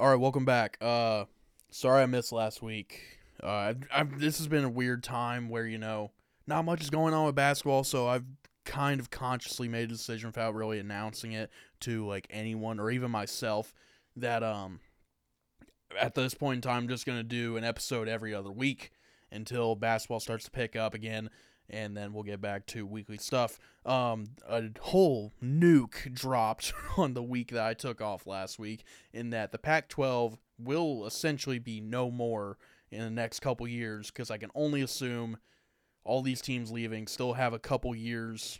All right, welcome back. Uh, sorry I missed last week. Uh, I've, I've, this has been a weird time where you know not much is going on with basketball, so I've kind of consciously made a decision without really announcing it to like anyone or even myself that um at this point in time I'm just gonna do an episode every other week until basketball starts to pick up again and then we'll get back to weekly stuff. Um, a whole nuke dropped on the week that I took off last week, in that the Pac 12 will essentially be no more in the next couple years, because I can only assume all these teams leaving still have a couple years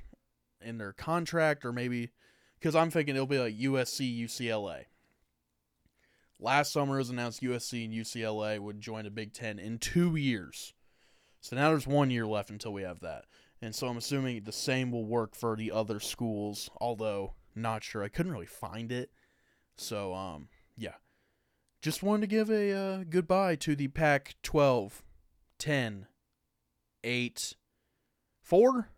in their contract, or maybe because I'm thinking it'll be like USC, UCLA. Last summer, it was announced USC and UCLA would join the Big Ten in two years. So now there's one year left until we have that. And so I'm assuming the same will work for the other schools, although not sure. I couldn't really find it. So, um, yeah. Just wanted to give a uh, goodbye to the Pac 12, 10, 8, 4?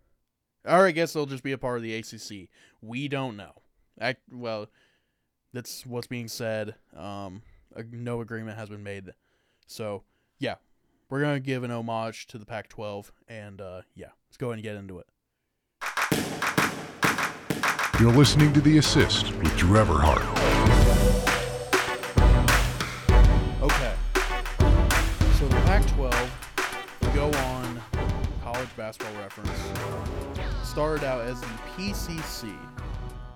Or I guess they'll just be a part of the ACC. We don't know. I, well, that's what's being said. Um, no agreement has been made. So, we're going to give an homage to the Pac 12. And uh, yeah, let's go ahead and get into it. You're listening to The Assist with Drew Everhart. Okay. So the Pac 12, go on college basketball reference, started out as the PCC.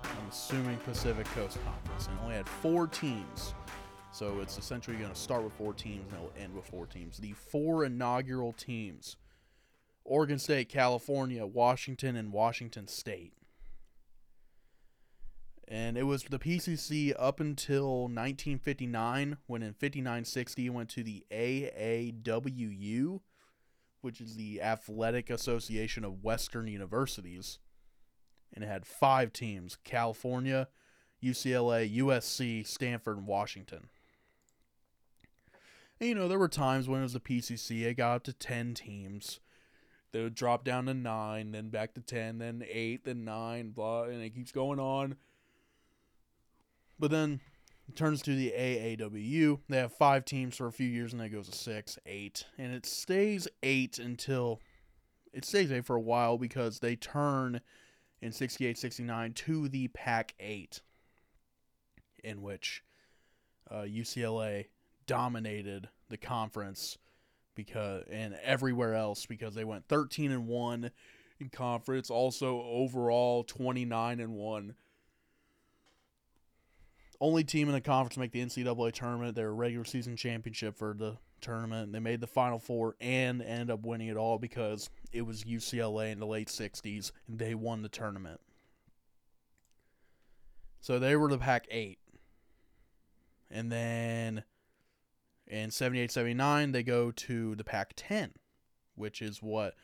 I'm assuming Pacific Coast Conference, and only had four teams. So it's essentially going to start with four teams and it'll end with four teams. The four inaugural teams Oregon State, California, Washington, and Washington State. And it was the PCC up until 1959, when in 5960 went to the AAWU, which is the Athletic Association of Western Universities. And it had five teams California, UCLA, USC, Stanford, and Washington. And, you know, there were times when it was the PCC, it got up to 10 teams. They would drop down to 9, then back to 10, then 8, then 9, blah, and it keeps going on. But then it turns to the AAWU. They have five teams for a few years, and then it goes to 6, 8. And it stays 8 until. It stays 8 for a while because they turn in 68 69 to the Pac 8, in which uh, UCLA dominated the conference because and everywhere else because they went 13 and 1 in conference also overall 29 and 1 only team in the conference to make the NCAA tournament their regular season championship for the tournament they made the final four and ended up winning it all because it was UCLA in the late 60s and they won the tournament. So they were the Pac 8 and then in 78 79, they go to the Pac 10, which is what,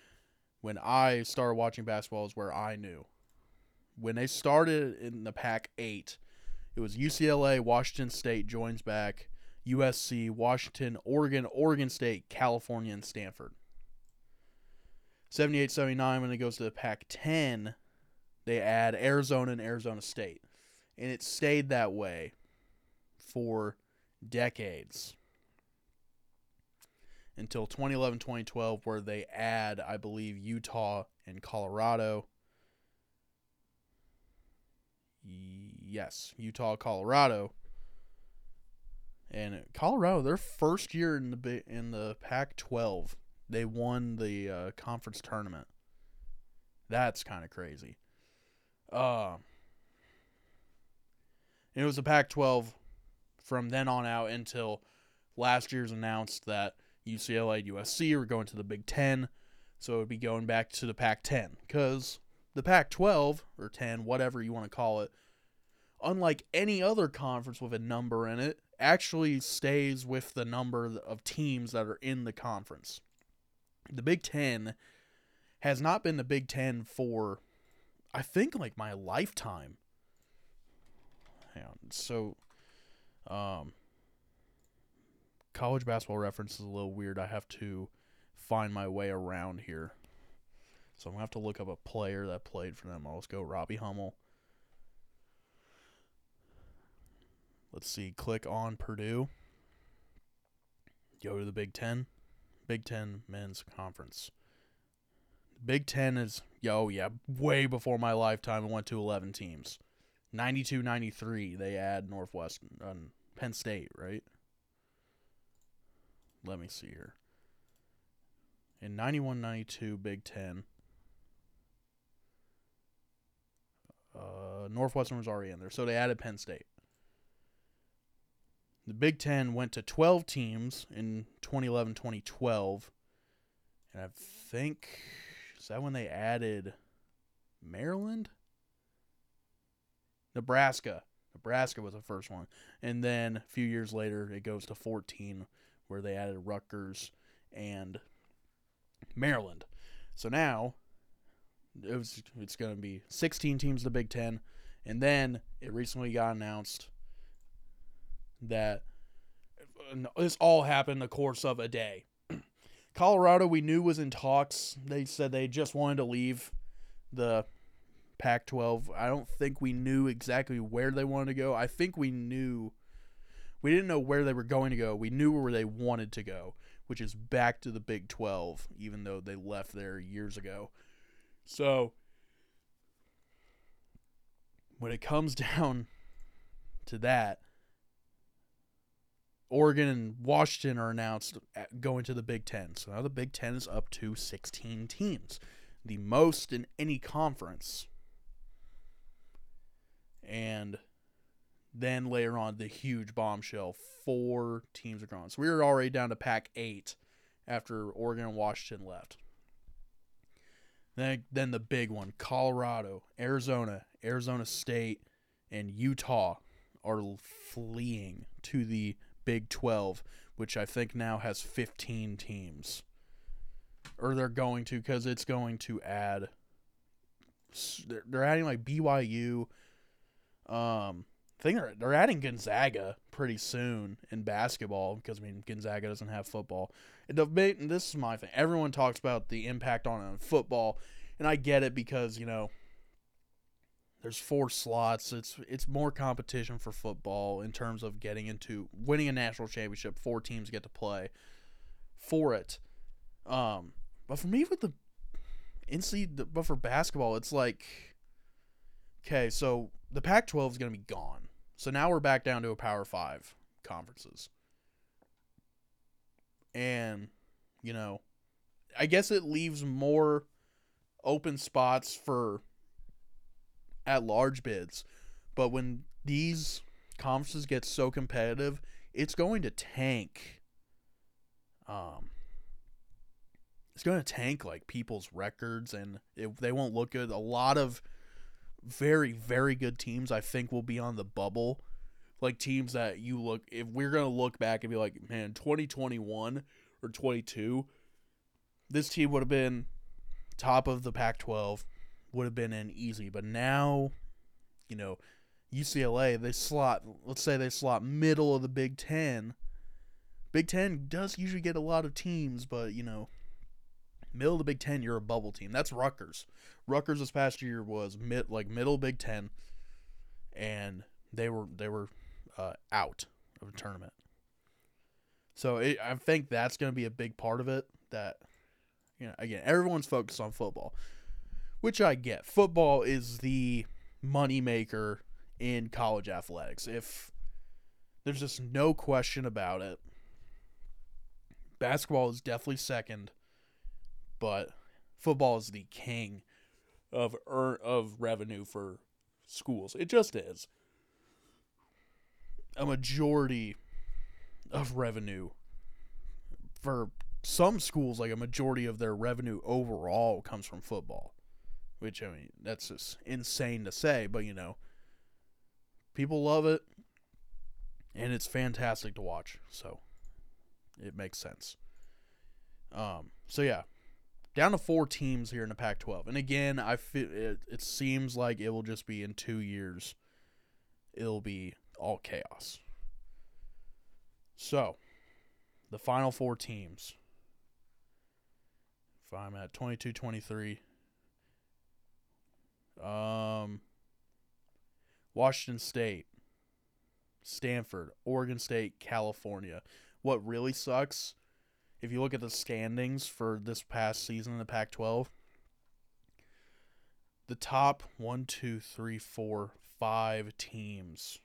when I started watching basketball, is where I knew. When they started in the Pac 8, it was UCLA, Washington State joins back, USC, Washington, Oregon, Oregon State, California, and Stanford. 78 79, when it goes to the Pac 10, they add Arizona and Arizona State. And it stayed that way for decades until 2011 2012, where they add, I believe, Utah and Colorado. Yes, Utah, Colorado. And Colorado, their first year in the in the Pac-12, they won the uh, conference tournament. That's kind of crazy. Uh, it was the Pac-12 from then on out until last year's announced that UCLA USC are going to the Big Ten, so it would be going back to the Pac 10. Because the Pac 12, or 10, whatever you want to call it, unlike any other conference with a number in it, actually stays with the number of teams that are in the conference. The Big Ten has not been the Big Ten for, I think, like my lifetime. Hang. So, um, college basketball reference is a little weird. I have to find my way around here. So I'm going to have to look up a player that played for them. I'll just go Robbie Hummel. Let's see. Click on Purdue. Go to the Big Ten. Big Ten Men's Conference. Big Ten is, yo, yeah, way before my lifetime. It went to 11 teams. 92 93, they add Northwestern, uh, Penn State, right? Let me see here. In 91 92, Big Ten. Uh, Northwestern was already in there, so they added Penn State. The Big Ten went to 12 teams in 2011 2012. And I think, is that when they added Maryland? Nebraska. Nebraska was the first one. And then a few years later, it goes to 14, where they added Rutgers and Maryland. So now it was it's going to be 16 teams the Big Ten, and then it recently got announced that this all happened the course of a day. Colorado, we knew was in talks. They said they just wanted to leave the Pac 12. I don't think we knew exactly where they wanted to go. I think we knew. We didn't know where they were going to go. We knew where they wanted to go, which is back to the Big 12, even though they left there years ago. So, when it comes down to that, Oregon and Washington are announced going to the Big Ten. So now the Big Ten is up to 16 teams, the most in any conference. And then later on, the huge bombshell four teams are gone. So we were already down to Pac 8 after Oregon and Washington left. Then, then the big one Colorado, Arizona, Arizona State, and Utah are fleeing to the Big 12, which I think now has 15 teams. Or they're going to, because it's going to add. They're adding like BYU. Um, I think they're, they're adding Gonzaga pretty soon in basketball because I mean Gonzaga doesn't have football. And the, this is my thing. Everyone talks about the impact on football, and I get it because you know there's four slots. It's it's more competition for football in terms of getting into winning a national championship. Four teams get to play for it. Um, but for me with the NC, but for basketball, it's like okay, so the Pac-12 is going to be gone. So now we're back down to a Power Five conferences, and you know, I guess it leaves more open spots for at large bids. But when these conferences get so competitive, it's going to tank. Um, it's going to tank like people's records, and it, they won't look good. A lot of very very good teams, I think, will be on the bubble. Like teams that you look, if we're gonna look back and be like, man, 2021 or 22, this team would have been top of the Pac-12 would have been in easy. But now, you know, UCLA, they slot, let's say they slot middle of the Big Ten. Big Ten does usually get a lot of teams, but, you know, middle of the Big Ten, you're a bubble team. That's Rutgers. Rutgers this past year was mid, like middle Big Ten, and they were they were uh, out of the tournament. So it, I think that's going to be a big part of it. That you know, again, everyone's focused on football which I get. Football is the money maker in college athletics. If there's just no question about it. Basketball is definitely second, but football is the king of er, of revenue for schools. It just is. A majority of revenue for some schools, like a majority of their revenue overall, comes from football which I mean that's just insane to say, but you know, people love it, and it's fantastic to watch. So it makes sense. Um, so yeah, down to four teams here in the Pac-12, and again, I feel it. It seems like it will just be in two years. It'll be all chaos. So, the final four teams. If I'm at 22 23, um, Washington State. Stanford, Oregon State, California. What really sucks, if you look at the standings for this past season in the Pac 12, the top one, two, three, four, five teams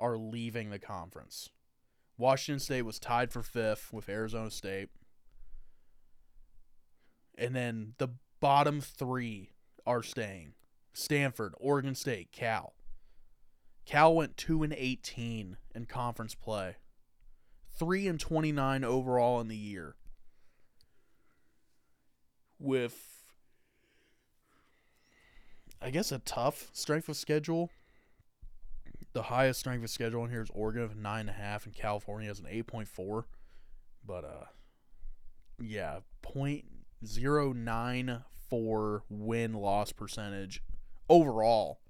are leaving the conference. Washington State was tied for fifth with Arizona State. And then the bottom three are staying Stanford, Oregon State, Cal. Cal went 2 and 18 in conference play. 3 and 29 overall in the year. With I guess a tough strength of schedule. The highest strength of schedule in here is Oregon of nine and a half, and California has an eight point four. But uh, yeah, point zero nine four win loss percentage overall.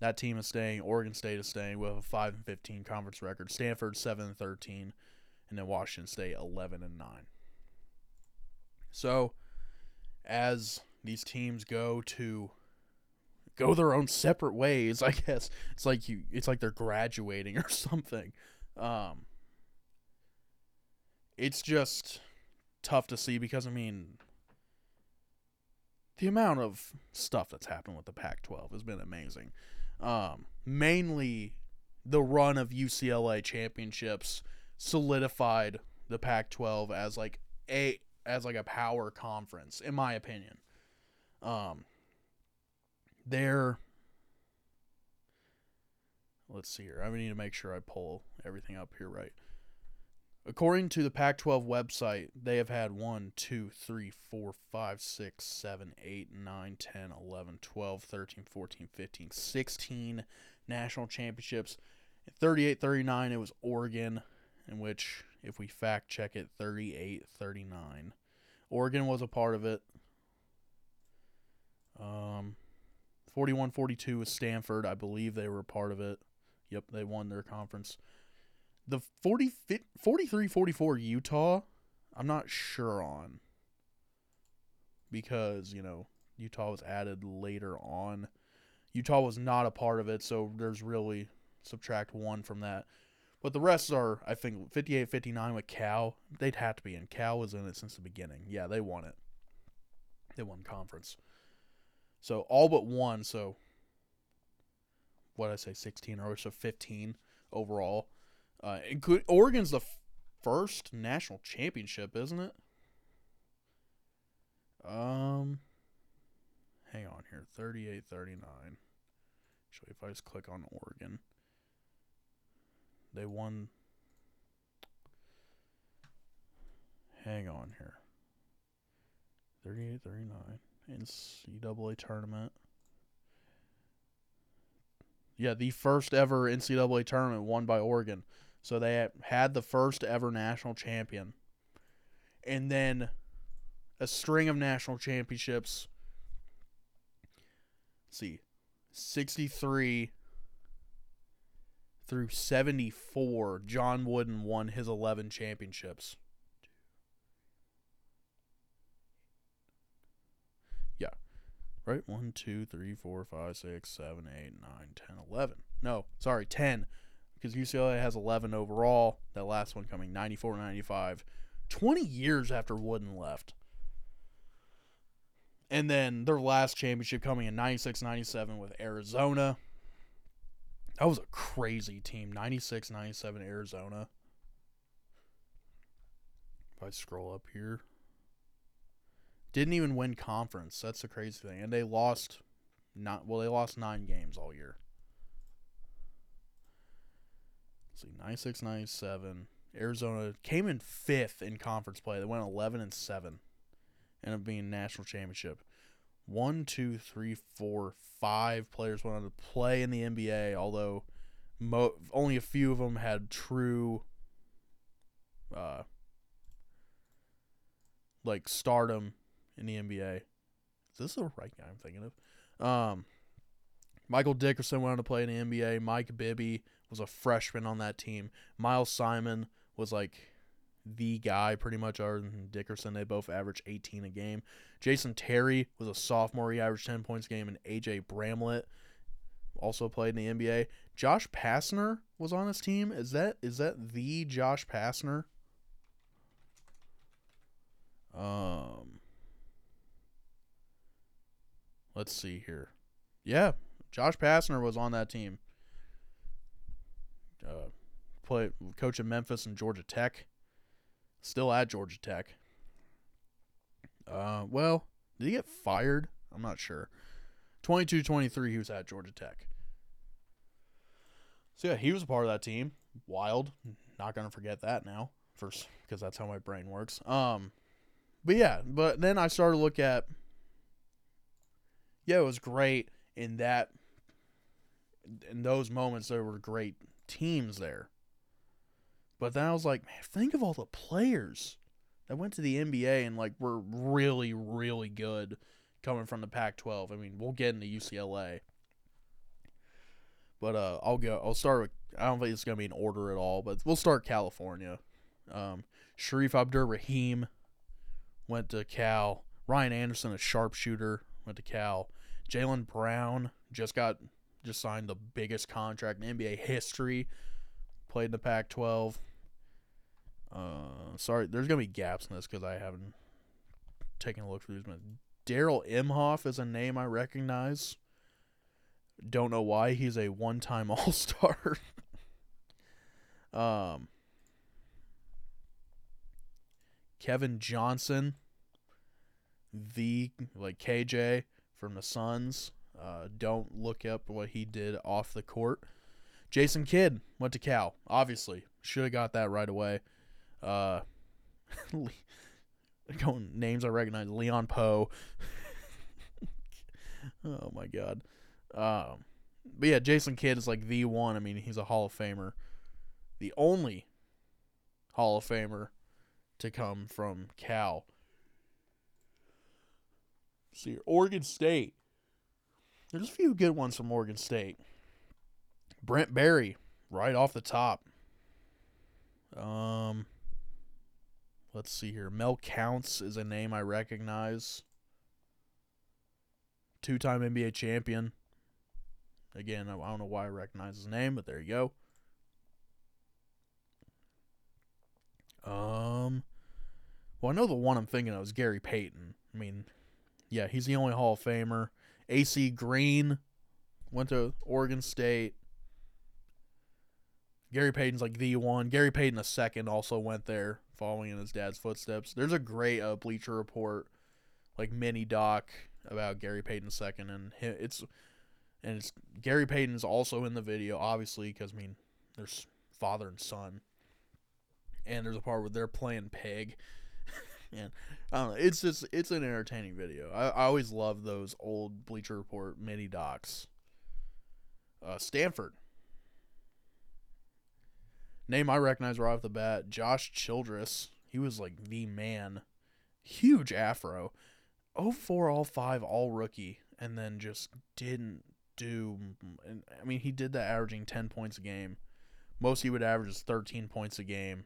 That team is staying. Oregon State is staying with a five and fifteen conference record. Stanford seven and thirteen, and then Washington State eleven and nine. So, as these teams go to go their own separate ways, I guess it's like you. It's like they're graduating or something. Um, it's just tough to see because I mean the amount of stuff that's happened with the Pac-12 has been amazing. Um, mainly the run of UCLA championships solidified the Pac-12 as like a as like a power conference in my opinion. Um they're let's see here. I need to make sure I pull everything up here right. According to the Pac 12 website, they have had 1, 2, 3, 4, 5, 6, 7, 8, 9, 10, 11, 12, 13, 14, 15, 16 national championships. 38 39, it was Oregon, in which, if we fact check it, 38 39. Oregon was a part of it. Um, 41 42 was Stanford. I believe they were a part of it. Yep, they won their conference. The 40, 43 44 Utah, I'm not sure on. Because, you know, Utah was added later on. Utah was not a part of it, so there's really subtract one from that. But the rest are, I think, 58 59 with Cal. They'd have to be in. Cal was in it since the beginning. Yeah, they won it. They won conference. So all but one. So what did I say? 16 or so 15 overall. Uh, include, Oregon's the f- first national championship, isn't it? Um, hang on here. 38 39. Actually, if I just click on Oregon, they won. Hang on here. 38 39. NCAA tournament. Yeah, the first ever NCAA tournament won by Oregon. So they had the first ever national champion. And then a string of national championships. Let's see. 63 through 74, John Wooden won his 11 championships. Yeah. Right? 1, 2, 3, 4, 5, 6, 7, 8, 9, 10, 11. No, sorry, 10. Because UCLA has 11 overall. That last one coming 94 95. 20 years after Wooden left. And then their last championship coming in 96 97 with Arizona. That was a crazy team. 96 97 Arizona. If I scroll up here. Didn't even win conference. That's the crazy thing. And they lost not well, they lost nine games all year. Let's see, 96 97. Arizona came in fifth in conference play. They went 11 and 7. Ended up being national championship one, two, three, four, five players went on to play in the NBA, although mo- only a few of them had true, uh, like stardom in the NBA. Is this the right guy I'm thinking of? Um, Michael Dickerson went on to play in the NBA. Mike Bibby was a freshman on that team. Miles Simon was like the guy pretty much other than Dickerson. They both averaged 18 a game. Jason Terry was a sophomore. He averaged 10 points a game. And AJ Bramlett also played in the NBA. Josh Pastner was on his team. Is that is that the Josh Pastner? Um, let's see here. Yeah, Josh Pastner was on that team. Coach at Memphis and Georgia Tech. Still at Georgia Tech. Uh, well, did he get fired? I'm not sure. 22 23, he was at Georgia Tech. So, yeah, he was a part of that team. Wild. Not going to forget that now, first, because that's how my brain works. Um, But yeah, but then I started to look at. Yeah, it was great in that. In those moments, there were great teams there. But then I was like, man, think of all the players that went to the NBA and like were really, really good coming from the Pac-12. I mean, we'll get into UCLA, but uh, I'll go. I'll start with. I don't think it's gonna be in order at all, but we'll start California. Um, Shareef Abdur Rahim went to Cal. Ryan Anderson, a sharpshooter, went to Cal. Jaylen Brown just got just signed the biggest contract in NBA history. Played in the Pac-12. Uh, sorry, there's gonna be gaps in this because I haven't taken a look through these. Darrall Imhoff is a name I recognize. Don't know why he's a one-time All-Star. um, Kevin Johnson, the like KJ from the Suns. Uh, don't look up what he did off the court. Jason Kidd went to Cal. Obviously, should have got that right away. Uh, going names I recognize: Leon Powe. oh my god. Um, but yeah, Jason Kidd is like the one. I mean, he's a Hall of Famer, the only Hall of Famer to come from Cal. See, Oregon State. There's a few good ones from Oregon State. Brent Barry, right off the top. Um, let's see here. Mel Counts is a name I recognize. Two-time NBA champion. Again, I don't know why I recognize his name, but there you go. Um, well, I know the one I'm thinking of is Gary Payton. I mean, yeah, he's the only Hall of Famer. AC Green went to Oregon State. Gary Payton's like the one. Gary Payton the second also went there, following in his dad's footsteps. There's a great uh, Bleacher Report, like mini doc about Gary Payton second, and it's and it's Gary Payton's also in the video, obviously, because I mean, there's father and son, and there's a part where they're playing peg. and I don't know, it's just it's an entertaining video. I, I always love those old Bleacher Report mini docs. Uh, Stanford. Name I recognize right off the bat, Josh Childress. He was like the man. Huge afro. 04 all 5 all rookie and then just didn't do I mean he did that averaging 10 points a game. Most he would average is 13 points a game.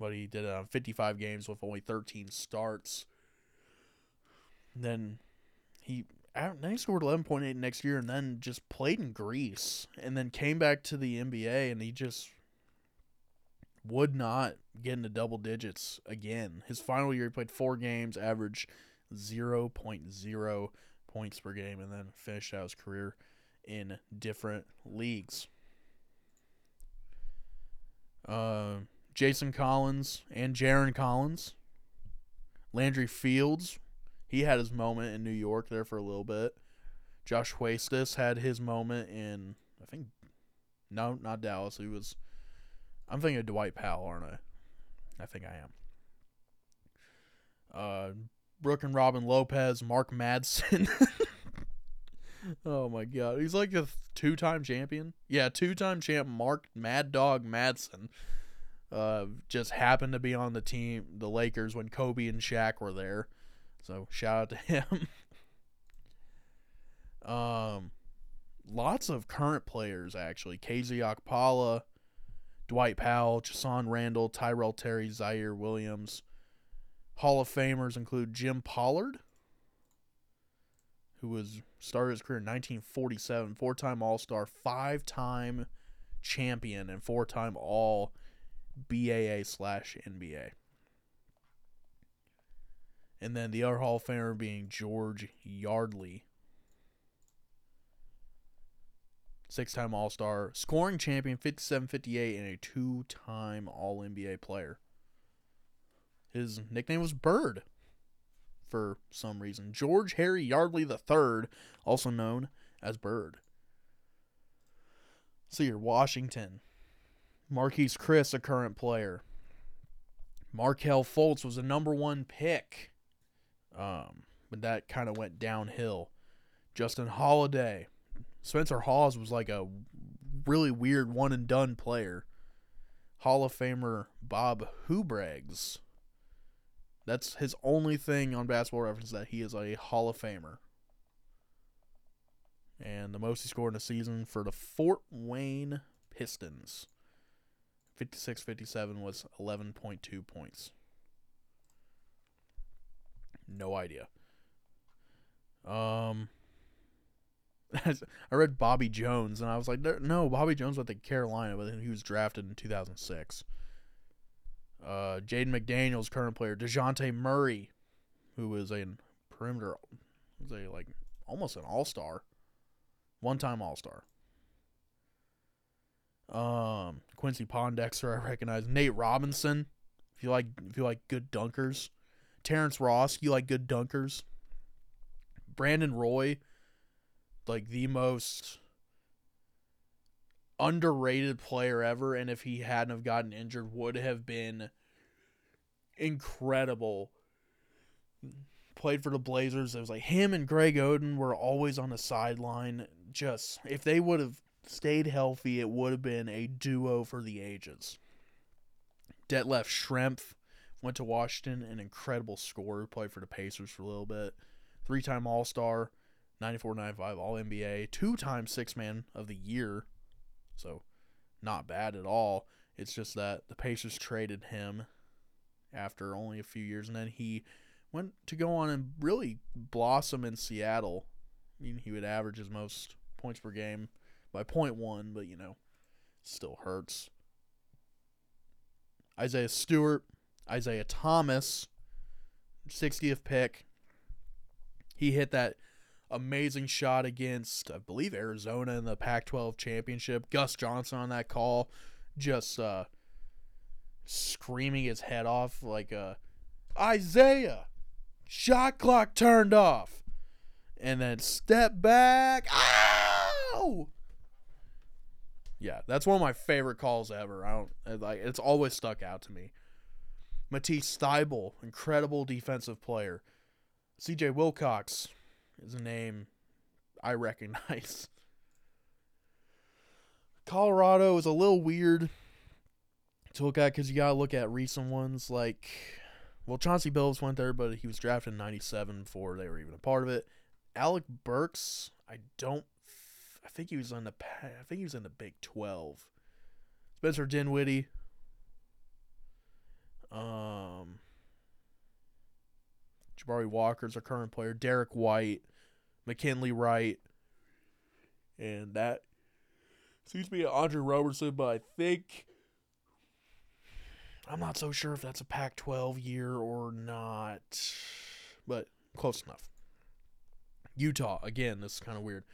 But he did it on 55 games with only 13 starts. Then he then he scored 11.8 next year and then just played in Greece and then came back to the NBA and he just would not get into double digits again. His final year, he played four games, averaged 0.0 points per game, and then finished out his career in different leagues. Uh, Jason Collins and Jarron Collins. Landry Fields, he had his moment in New York there for a little bit. Josh Huestis had his moment in, I think, no, not Dallas. He was I'm thinking of Dwight Powell, aren't I? I think I am. Uh, Brooke and Robin Lopez, Mark Madsen. oh my god, he's like a two-time champion. Yeah, two-time champ Mark Mad Dog Madsen. Uh, just happened to be on the team, the Lakers, when Kobe and Shaq were there. So shout out to him. um, lots of current players actually. KZ Okpala, Dwight Powell, Chasson Randle, Tyrell Terry, Ziaire Williams. Hall of Famers include Jim Pollard, who was started his career in 1947, four-time All-Star, five-time champion, and four-time All BAA slash NBA. And then the other Hall of Famer being George Yardley, six-time All-Star, scoring champion, 57-58, and a two-time All-NBA player. His nickname was Bird for some reason. George Harry Yardley III, also known as Bird. See here, Washington. Marquese Chriss, a current player. Markelle Fultz was a number one pick. Um, but that kind of went downhill. Justin Holiday. Spencer Hawes was like a really weird one and done player. Hall of Famer Bob Houbregs that's his only thing on basketball reference that he is a Hall of Famer. And the most he scored in a season for the Fort Wayne Pistons. 56 57 was 11.2 points. No idea. Um, I read Bobby Jones and I was like, no, Bobby Jones went to Carolina, but then he was drafted in 2006. Uh, Jaden McDaniels, current player. Dejounte Murray, who is a perimeter, is a like almost an all star, one time all star. Um, Quincy Pondexter, I recognize. Nate Robinson, if you like, if you like good dunkers. Terrence Ross, you like good dunkers. Brandon Roy, like the most underrated player ever, and if he hadn't have gotten injured, would have been incredible. Played for the Blazers. It was like him and Greg Oden were always on the sideline. Just if they would have stayed healthy, it would have been a duo for the ages. Detlef Schrempf went to Washington, an incredible scorer, played for the Pacers for a little bit. Three time All Star, 94 95 All NBA, two time Six Man of the Year so, not bad at all. It's just that the Pacers traded him after only a few years, and then he went to go on and really blossom in Seattle. I mean, he would average his most points per game by point one, but you know, still hurts. Isaiah Stewart, Isaiah Thomas, 60th pick. He hit that amazing shot against, I believe, Arizona in the Pac 12 championship. Gus Johnson on that call, just uh, screaming his head off like uh, Isaiah, shot clock turned off. And then step back. Ow! Yeah, that's one of my favorite calls ever. I don't like it's always stuck out to me. Matisse Thybulle, incredible defensive player. CJ Wilcox, is a name I recognize. Colorado is a little weird to look at because you gotta look at recent ones like, well, Chauncey Billups went there, but he was drafted in '97 before they were even a part of it. Alec Burks, I don't, I think he was in the, I think he was in the Big Twelve. Spencer Dinwiddie. Um, Jabari Walker's our current player. Derrick White. McKinley Wright, and that seems to be Andre Roberson, but I think I'm not so sure if that's a Pac-12 year or not, but close enough. Utah again. This is kind of weird.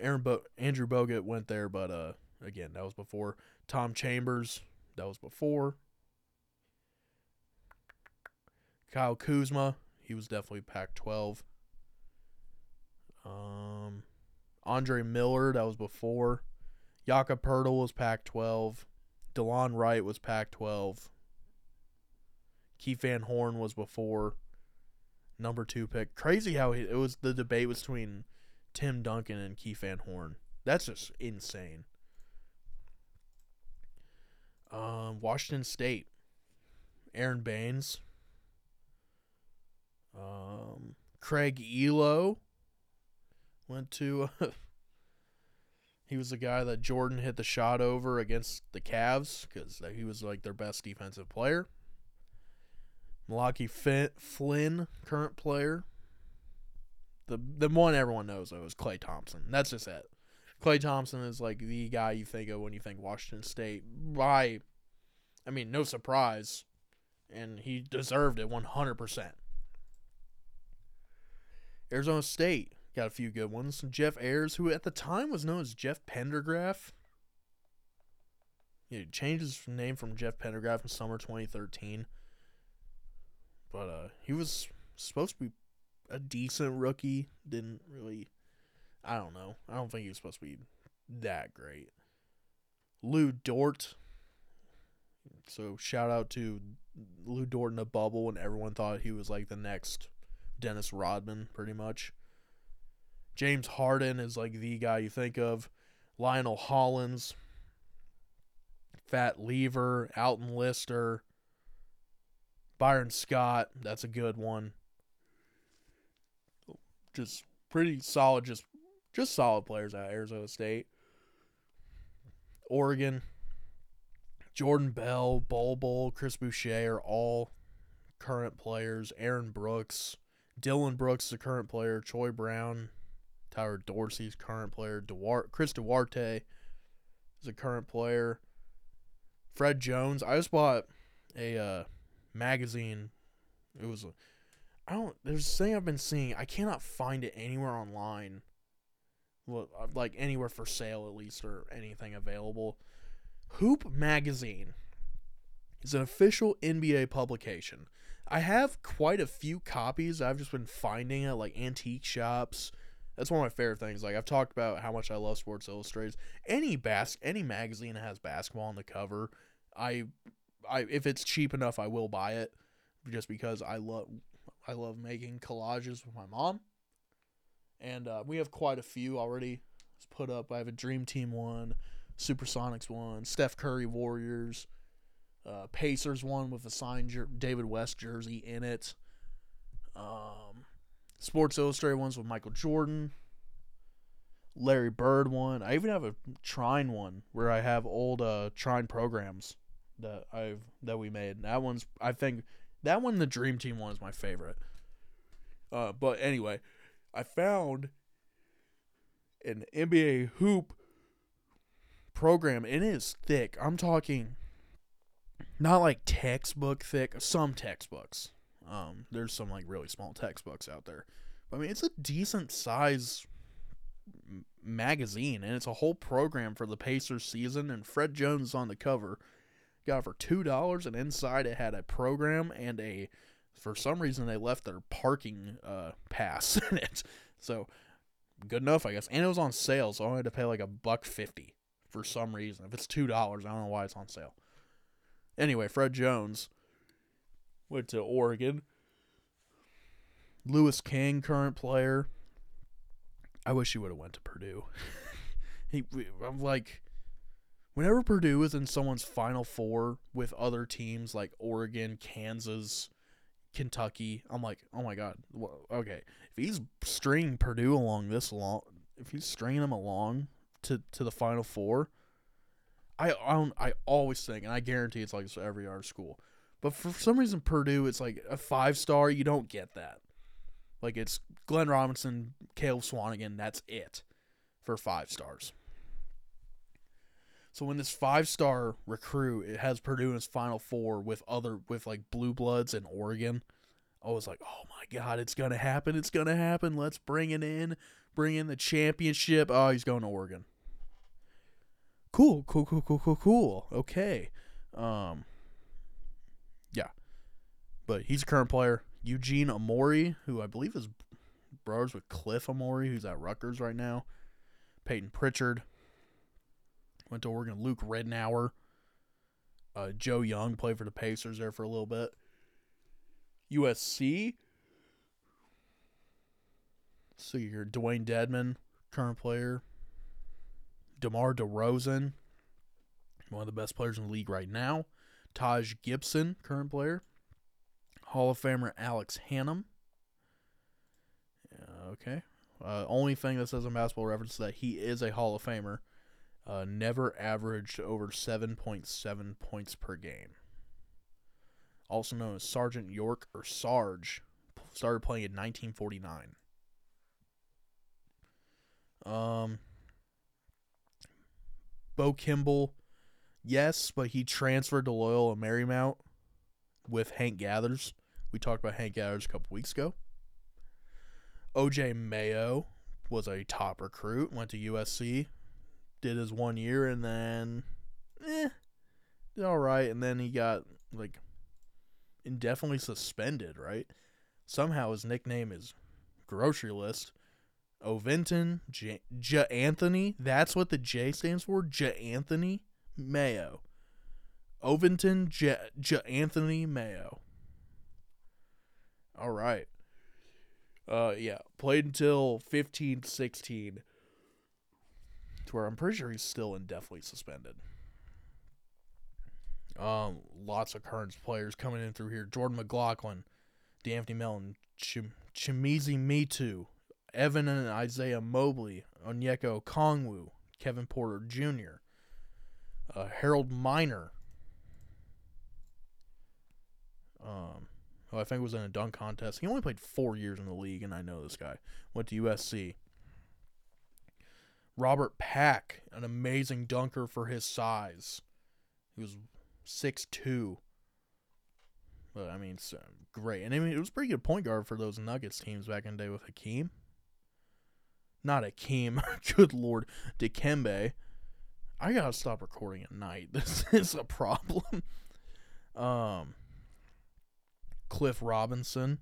Aaron Bo- Andrew Bogut went there, but uh, again, that was before Tom Chambers. That was before Kyle Kuzma. He was definitely Pac-12. Um, Andre Miller, that was before. Jakob Poeltl was Pac 12. DeLon Wright was Pac 12. Keith Van Horn was before. Number two pick. Crazy how he, it was the debate was between Tim Duncan and Keith Van Horn. That's just insane. Um, Washington State. Aron Baynes. Um, Craig Ehlo went to. Uh, he was the guy that Jordan hit the shot over against the Cavs because he was like their best defensive player. Malachi Flynn, current player. the the one everyone knows though is Klay Thompson. That's just it. Klay Thompson is like the guy you think of when you think Washington State. By, I mean, no surprise, and he deserved it one hundred percent. Arizona State got a few good ones. Jeff Ayres, who at the time was known as Jeff Pendergraph. He changed his name from Jeff Pendergraph in summer 2013. But uh, he was supposed to be a decent rookie. Didn't really. I don't know. I don't think he was supposed to be that great. Lu Dort. So shout out to Lu Dort in the bubble, and everyone thought he was like the next Dennis Rodman, pretty much. James Harden is like the guy you think of. Lionel Hollins, Fat Lever, Alton Lister, Byron Scott. That's a good one. Just pretty solid, just just solid players at Arizona State. Oregon, Jordan Bell, Bol Bol, Chris Boucher are all current players. Aaron Brooks, Dillon Brooks the current player. Troy Brown, Tyler Dorsey's current player. Duarte, Chris Duarte is a current player. Fred Jones. I just bought a uh, magazine. It was, a, I don't. There's a thing I've been seeing. I cannot find it anywhere online. Well, uh, like anywhere for sale at least or anything available. Hoop magazine is an official NBA publication. I have quite a few copies. I've just been finding at like antique shops. That's one of my favorite things. Like I've talked about how much I love Sports Illustrated. Any bas- any magazine that has basketball on the cover, I I if it's cheap enough, I will buy it just because I love I love making collages with my mom. And uh, we have quite a few already put up. I have a Dream Team one, Supersonics one, Steph Curry Warriors, uh, Pacers one with a signed jer- David West jersey in it. Um, Sports Illustrated ones with Michael Jordan. Larry Bird one. I even have a Trine one where I have old uh, Trine programs that I've that we made. That one's I think that one the Dream Team one is my favorite. Uh, but anyway, I found an NBA hoop program. It is thick. I'm talking not like textbook thick. Some textbooks. Um, there's some like really small textbooks out there. But, I mean, it's a decent size magazine, and it's a whole program for the Pacers season. And Fred Jones is on the cover. Got it for two dollars, and inside it had a program and a. For some reason, they left their parking uh, pass in it. So good enough, I guess. And it was on sale, so I only had to pay like a buck fifty for some reason. If it's two dollars, I don't know why it's on sale. Anyway, Fred Jones went to Oregon. Louis King, current player. I wish he would have went to Purdue. he, I'm like, whenever Purdue is in someone's Final Four with other teams like Oregon, Kansas, Kentucky, I'm like, oh my god, okay. If he's stringing Purdue along this long, if he's stringing them along to to the Final Four, I I, I always think, and I guarantee it's like this every other school, but for some reason Purdue, it's like a five star. You don't get that. Like it's Glenn Robinson, Caleb Swanigan. That's it for five stars. So when this five star recruit it has Purdue in his final four with other with like blue bloods in Oregon, I was like, oh my god, it's gonna happen, it's gonna happen. Let's bring it in, bring in the championship. Oh, he's going to Oregon. Cool, cool, cool, cool, cool, cool. Okay. Um. But he's a current player. Eugene Amori, who I believe is brothers with Cliff Amori, who's at Rutgers right now. Payton Pritchard went to Oregon. Luke Ridnour. Uh, Joe Young played for the Pacers there for a little bit. USC. So you're Dewayne Dedmon, current player. DeMar DeRozan, one of the best players in the league right now. Taj Gibson, current player. Hall of Famer Alex Hannum. Okay. Uh, only thing that says on basketball reference is that he is a Hall of Famer. Uh, never averaged over 7.7 points per game. Also known as Sergeant York or Sarge. Started playing in 1949. Um, Bo Kimble, yes, but he transferred to Loyola Marymount with Hank Gathers. We talked about Hank Gathers a couple weeks ago. OJ Mayo was a top recruit, went to USC, did his one year, and then, eh, did all right. And then he got like indefinitely suspended, right? Somehow his nickname is Grocery List. Ovinton J, J Anthony. That's what the J stands for. J Anthony Mayo. Ovinton J, J Anthony Mayo. All right. Uh yeah, played until 15 16 to where I'm pretty sure he's still indefinitely suspended. Um lots of current players coming in through here. Jordan McLaughlin, D'Anthony Melton, Chim- Chimezie Metu, Evan and Isaiah Mobley, Onyeka Okongwu, Kevin Porter Jr., uh, Harold Miner, um, I think it was in a dunk contest. He only played four years in the league, and I know this guy. Went to USC. Robert Pack, an amazing dunker for his size. He was six two. But I mean, so great, and I mean it was pretty good point guard for those Nuggets teams back in the day with Hakeem. Not Hakeem, good lord, Dikembe. I gotta stop recording at night. This is a problem. Um, Cliff Robinson,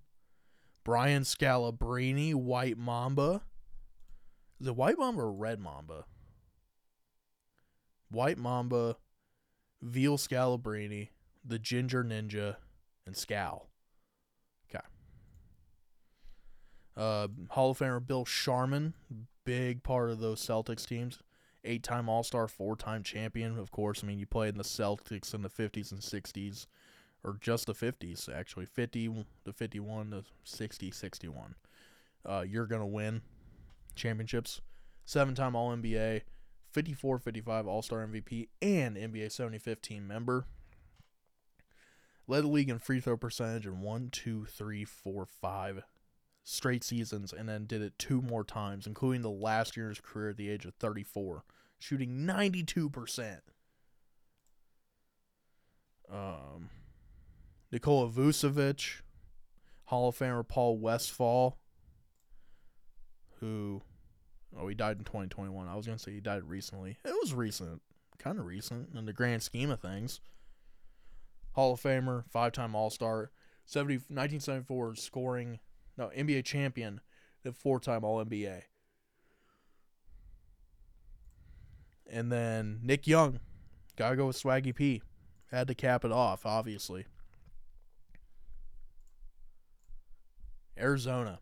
Brian Scalabrine, White Mamba. Is it White Mamba or Red Mamba? White Mamba, Veal Scallopini, the Ginger Ninja, and Scal. Okay. Uh, Hall of Famer Bill Sharman, big part of those Celtics teams. Eight time All Star, four time champion, of course. I mean, you played in the Celtics in the 50s and 60s, or just the 50s, actually. 50 to 51 to 60, 61. Uh, you're going to win championships. Seven time All NBA, 54 55 All Star MVP, and NBA 75th team member. Led the league in free throw percentage in one, two, three, four, five straight seasons, and then did it two more times, including the last year of his career at the age of 34, shooting 92%. Um, Nikola Vucevic, Hall of Famer Paul Westphal, who, oh, he died in 2021. I was to say he died recently. It was recent, kind of recent in the grand scheme of things. Hall of Famer, five time All Star, 70, 1974 scoring, no, NBA champion, the four time All NBA. And then Nick Young, gotta go with Swaggy P. Had to cap it off, obviously. Arizona.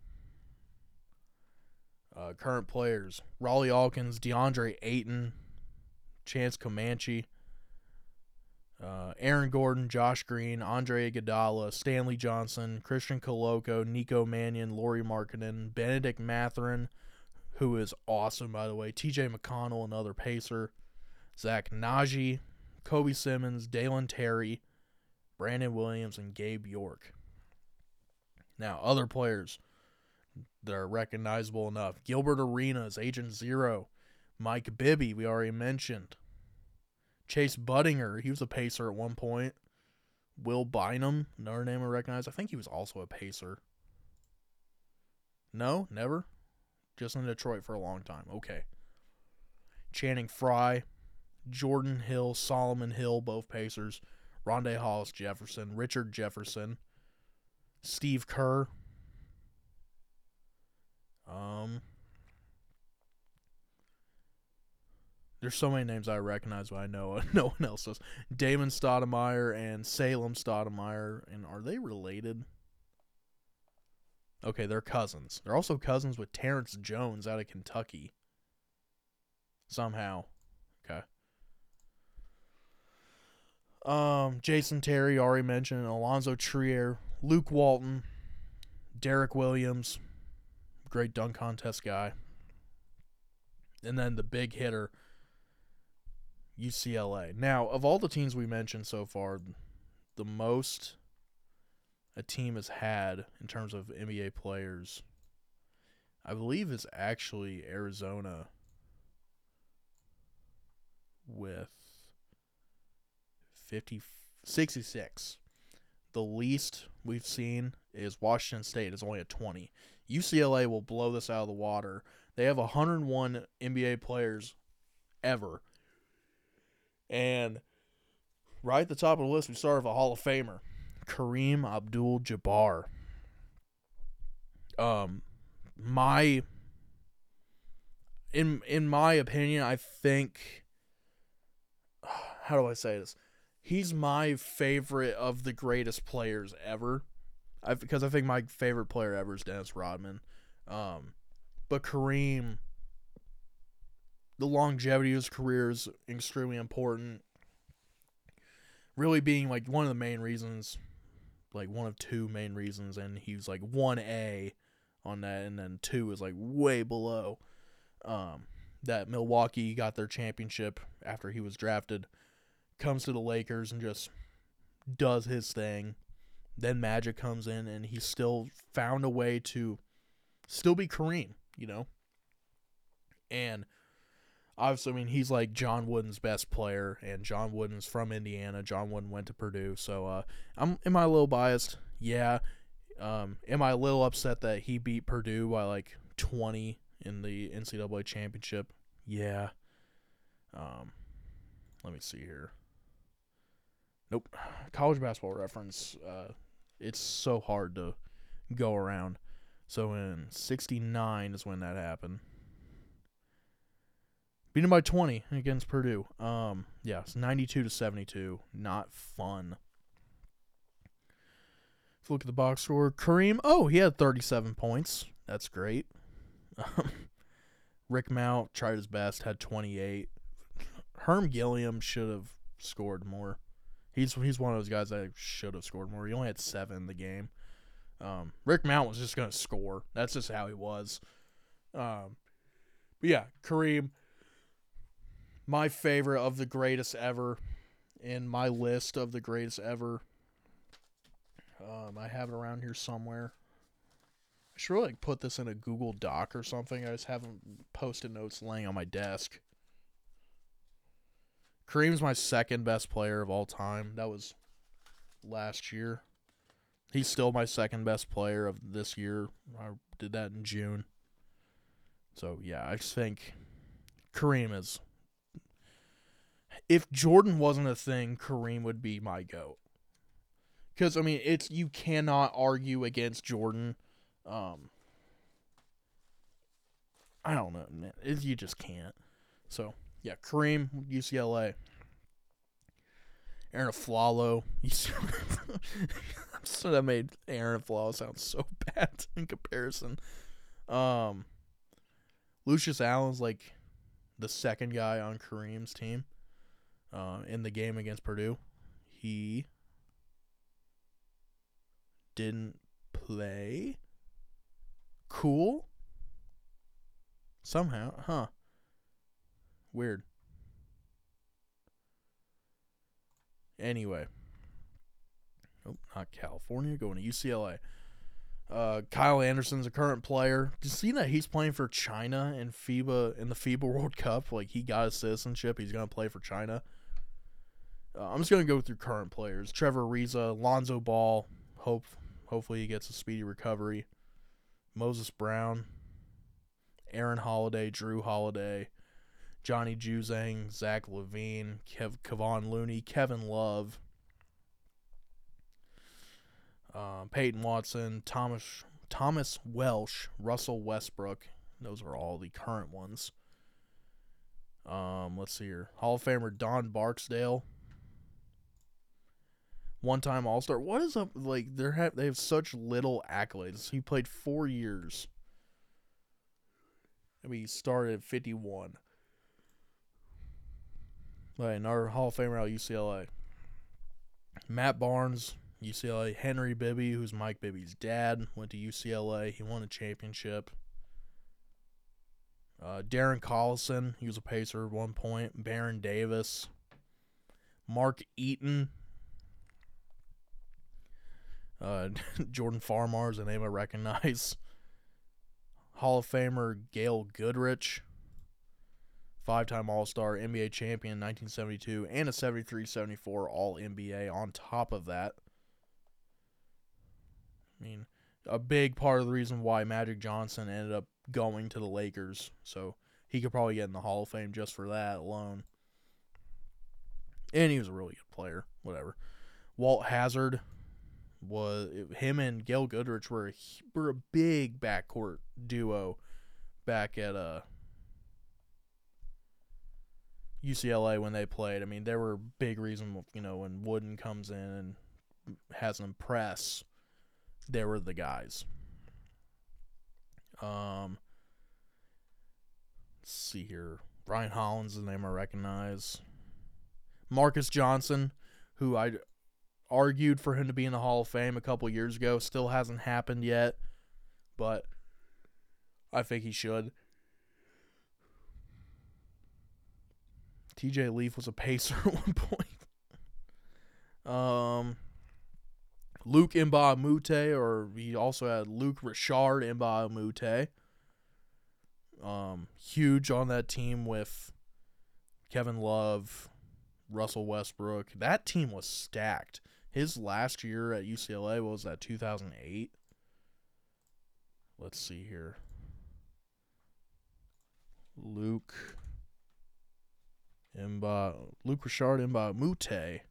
Uh, current players Rawle Alkins, DeAndre Ayton, Chance Comanche, uh, Aaron Gordon, Josh Green, Andre Iguodala, Stanley Johnson, Christian Koloko, Nico Mannion, Lauri Markkanen, Bennedict Mathurin, who is awesome by the way, T.J. McConnell, another pacer, Zach Nnaji, Kobe Simmons, Dalen Terry, Brandon Williams, and Gabe York. Now, other players that are recognizable enough: Gilbert Arenas, Agent Zero, Mike Bibby, we already mentioned. Chase Budinger, he was a pacer at one point. Will Bynum, another name I recognize. I think he was also a pacer. No, never. Just in Detroit for a long time. Okay. Channing Frye, Jordan Hill, Solomon Hill, both pacers. Rondae Hollis Jefferson, Richard Jefferson, Steve Kerr. Um, There's so many names I recognize, but I know no one else does. Damon Stoudamire and Salim Stoudamire, and are they related? Okay, they're cousins. They're also cousins with Terrence Jones out of Kentucky. Somehow, okay. Um, Jason Terry already mentioned Alonzo Trier, Luke Walton, Derrick Williams, great dunk contest guy, and then the big hitter. UCLA. Now, of all the teams we mentioned so far, the most a team has had in terms of NBA players, I believe, is actually Arizona with 50, 66. The least we've seen is Washington State is only at 20. UCLA will blow this out of the water. They have 101 NBA players ever. And right at the top of the list, we start with a Hall of Famer, Kareem Abdul Jabbar. Um, my in in my opinion, I think how do I say this? He's my favorite of the greatest players ever. I because I think my favorite player ever is Dennis Rodman. Um, but Kareem, the longevity of his career is extremely important. Really being like one of the main reasons, like one of two main reasons, and he's like one A on that, and then two is like way below. Um, that Milwaukee got their championship after he was drafted, comes to the Lakers and just does his thing. Then Magic comes in and he still found a way to still be Kareem, you know? And obviously, I mean, he's like John Wooden's best player, and John Wooden's from Indiana. John Wooden went to Purdue. So, uh, I'm, am I a little biased? Yeah. Um, am I a little upset that he beat Purdue by like 20 in the NCAA championship? Yeah. Um, let me see here. Nope. College basketball reference. Uh, it's so hard to go around. So in 69 is when that happened. Beaten by 20 against Purdue. Um, yeah, it's 92 to 72. Not fun. If you look at the box score, Kareem, oh, he had 37 points. That's great. Rick Mount tried his best, had 28. Herm Gilliam should have scored more. He's he's one of those guys that should have scored more. He only had seven in the game. Um, Rick Mount was just gonna score. That's just how he was. Um, but yeah, Kareem, my favorite of the greatest ever, in my list of the greatest ever. Um, I have it around here somewhere. I should really like, put this in a Google Doc or something. I just haven't posted notes laying on my desk. Kareem's my second best player of all time. That was last year. He's still my second best player of this year. I did that in June. So yeah, I just think Kareem is. If Jordan wasn't a thing, Kareem would be my goat. Because I mean, it's you cannot argue against Jordan. Um, I don't know, man. It, you just can't. So yeah, Kareem, UCLA. Arron Afflalo. so that made Arron Afflalo sound so bad in comparison. Um, Lucius Allen's like the second guy on Kareem's team uh, in the game against Purdue. He didn't play. Cool. Somehow, huh? Weird. Anyway. Not California. Going to UCLA. Uh, Kyle Anderson's a current player. Did you see that he's playing for China in FIBA in the FIBA World Cup? Like he got his citizenship. He's gonna play for China. Uh, I'm just gonna go through current players. Trevor Ariza, Lonzo Ball. Hope hopefully he gets a speedy recovery. Moses Brown, Aaron Holiday, Jrue Holiday, Johnny Juzang, Zach LaVine, Kev, Kevon Looney, Kevin Love, uh, Peyton Watson, Thomas Thomas Welsh, Russell Westbrook. Those are all the current ones. Um, let's see here. Hall of Famer Don Barksdale. One time All Star. What is up? Like they have they have such little accolades. He played four years. I mean, he started at fifty one. Right, and our Hall of Famer out UCLA. Matt Barnes, UCLA. Henry Bibby, who's Mike Bibby's dad, went to UCLA. He won a championship. Uh, Darren Collison, he was a pacer at one point. Baron Davis. Mark Eaton. Uh, Jordan Farmar is a name I recognize. Hall of Famer Gail Goodrich. Five time All Star, NBA champion 1972, and a 73 74 All NBA on top of that. I mean, a big part of the reason why Magic Johnson ended up going to the Lakers. So he could probably get in the Hall of Fame just for that alone. And he was a really good player. Whatever. Walt Hazzard was him and Gail Goodrich were a, were a big backcourt duo back at uh UCLA when they played. I mean, there were big reason you know when Wooden comes in and has them press. They were the guys. Um, let's see here. Ryan Hollins the name I recognize. Marques Johnson, who I argued for him to be in the Hall of Fame a couple years ago, still hasn't happened yet, but I think he should. TJ Leaf was a pacer at one point. Um, Mbah a or he also had Luc Richard Moute. Um, huge on that team with Kevin Love, Russell Westbrook. That team was stacked. His last year at UCLA was that 2008. Let's see here. Luke Mbah Luc Richard and by Moute.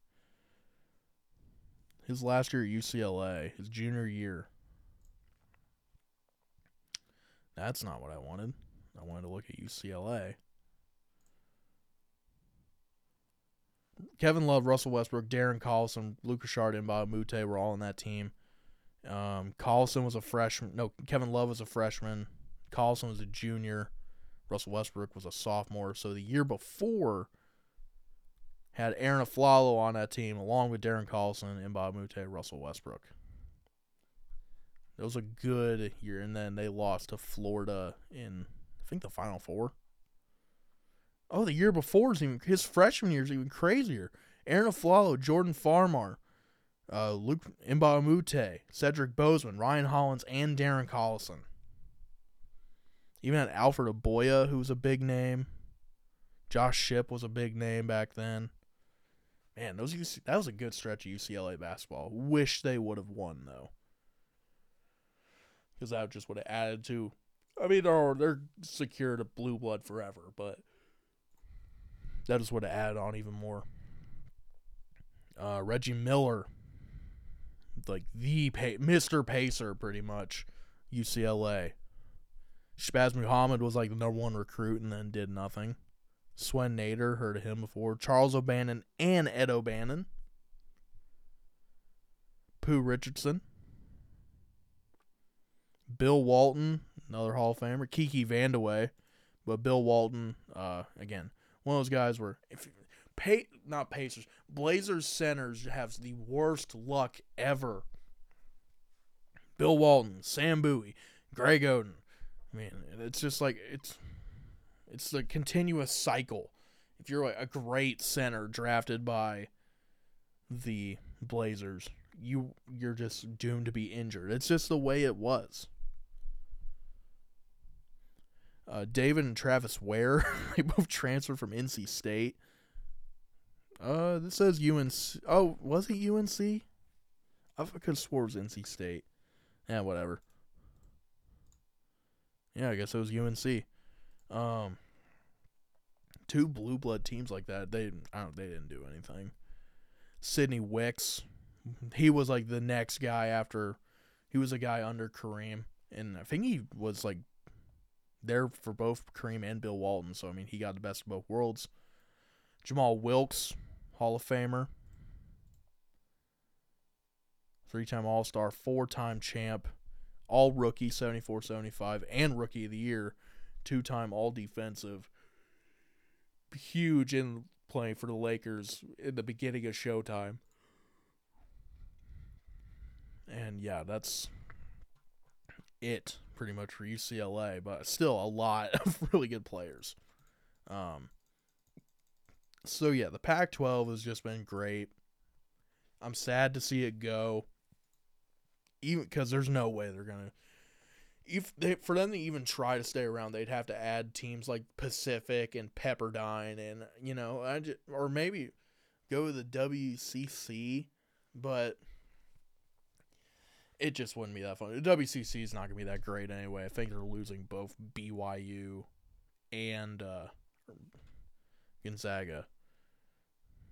His last year at UCLA, his junior year. That's not what I wanted. I wanted to look at UCLA. Kevin Love, Russell Westbrook, Darren Collison, Luc Richard, and Bob Moute were all on that team. Um, Collison was a freshman. No, Kevin Love was a freshman. Collison was a junior. Russell Westbrook was a sophomore. So the year before had Arron Afflalo on that team, along with Darren Collison and Bob Moute, Russell Westbrook. It was a good year, and then they lost to Florida in I think the Final Four. Oh, the year before is even his freshman year is even crazier. Arron Afflalo, Jordan Farmar, uh, Luke Moute, Cedric Bozeman, Ryan Hollins, and Darren Collison. Even had Alfred Aboya, who was a big name. Josh Shipp was a big name back then. Man, those UC, that was a good stretch of UCLA basketball. Wish they would have won though, because that just would have added to. I mean, they're they're secure to blue blood forever, but that just would have added on even more. Uh, Reggie Miller, like the pay, Mr. Pacer, pretty much, UCLA. Shabazz Muhammad was like the number one recruit and then did nothing. Swen Nater, heard of him before. Charles O'Bannon and Ed O'Bannon. Pooh Richardson. Bill Walton, another Hall of Famer. Kiki Vandeweghe. But Bill Walton, uh, again, one of those guys where if pay not Pacers, Blazers centers have the worst luck ever. Bill Walton, Sam Bowie, Greg Oden. I mean, it's just like it's it's a continuous cycle. If you're a great center drafted by the Blazers, you you're just doomed to be injured. It's just the way it was. Uh, David and Travis Wear, they both transferred from NC State. Uh, this says UNC. Oh, was it UNC? I could have swore it was NC State. Yeah, whatever. Yeah, I guess it was UNC. Um, two blue blood teams like that, they I don't, they didn't do anything. Sidney Wicks, he was like the next guy after. He was a guy under Kareem, and I think he was like there for both Kareem and Bill Walton. So I mean, he got the best of both worlds. Jamal Wilkes, Hall of Famer, three-time All-Star, four-time champ, All Rookie 74-75, and Rookie of the Year, two-time All Defensive. Huge in play for the Lakers in the beginning of Showtime. And yeah, that's it pretty much for UCLA, but still a lot of really good players. Um, so yeah, the Pac-12 has just been great. I'm sad to see it go, even because there's no way they're gonna. if they, for them to even try to stay around, they'd have to add teams like Pacific and Pepperdine, and you know, I just, or maybe go to the WCC, but it just wouldn't be that fun. The WCC is not gonna be that great anyway. I think they're losing both BYU and uh, Gonzaga.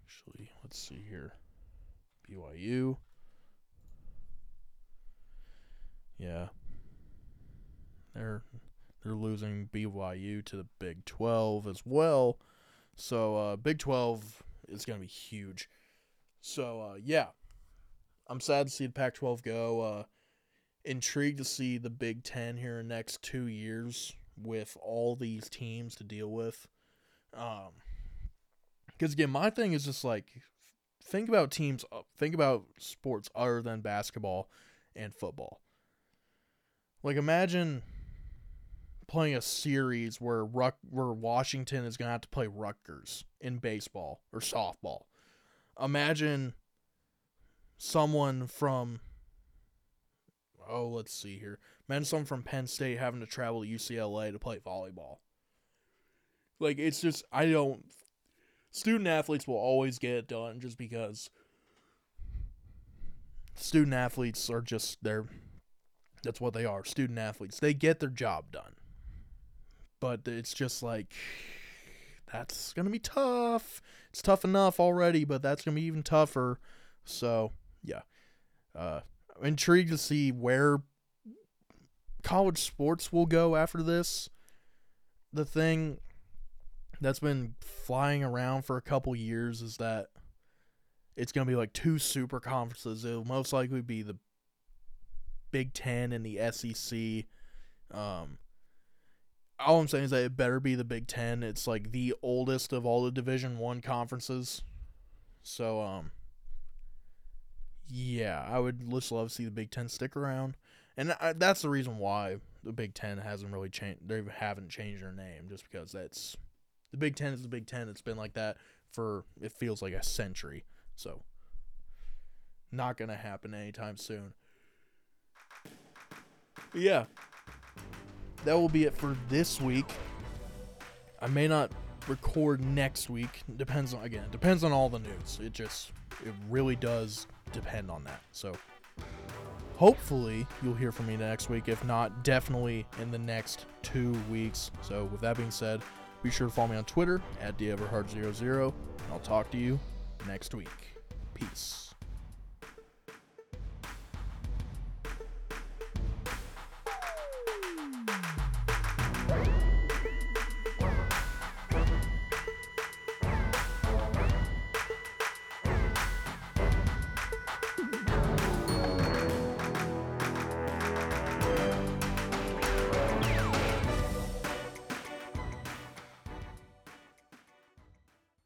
Actually, let's see here. BYU. Yeah. They're they're losing BYU to the Big 12 as well. So uh, Big 12 is going to be huge. So uh, yeah. I'm sad to see the Pac-12 go. Uh, intrigued to see the Big 10 here in the next 2 years with all these teams to deal with. Um cuz again, my thing is just like think about teams uh, think about sports other than basketball and football. Like imagine playing a series where Ruck where Washington is to have to play Rutgers in baseball or softball. Imagine someone from oh, let's see here. Imagine someone from Penn State having to travel to UCLA to play volleyball. Like it's just I don't student athletes will always get it done just because student athletes are just they're that's what they are student athletes. They get their job done. But it's just like that's gonna be tough. It's tough enough already but that's gonna be even tougher. So yeah. Uh i'm intrigued to see where college sports will go after this. The thing that's been flying around for a couple years is that it's going to be like two super conferences. It'll most likely be the Big Ten and the SEC. Um, all I'm saying is that it better be the Big Ten. It's like the oldest of all the Division One conferences. So, um, yeah, I would just love to see the Big Ten stick around, and I, that's the reason why the Big Ten hasn't really changed. They haven't changed their name just because that's the Big Ten is the Big Ten. It's been like that for it feels like a century. So not gonna happen anytime soon. Yeah. That will be it for this week. I may not record next week. Depends on again, depends on all the news. It just it really does depend on that. So hopefully you'll hear from me next week. If not, definitely in the next two weeks. So with that being said, be sure to follow me on Twitter at DeverHard00, and I'll talk to you next week. Peace.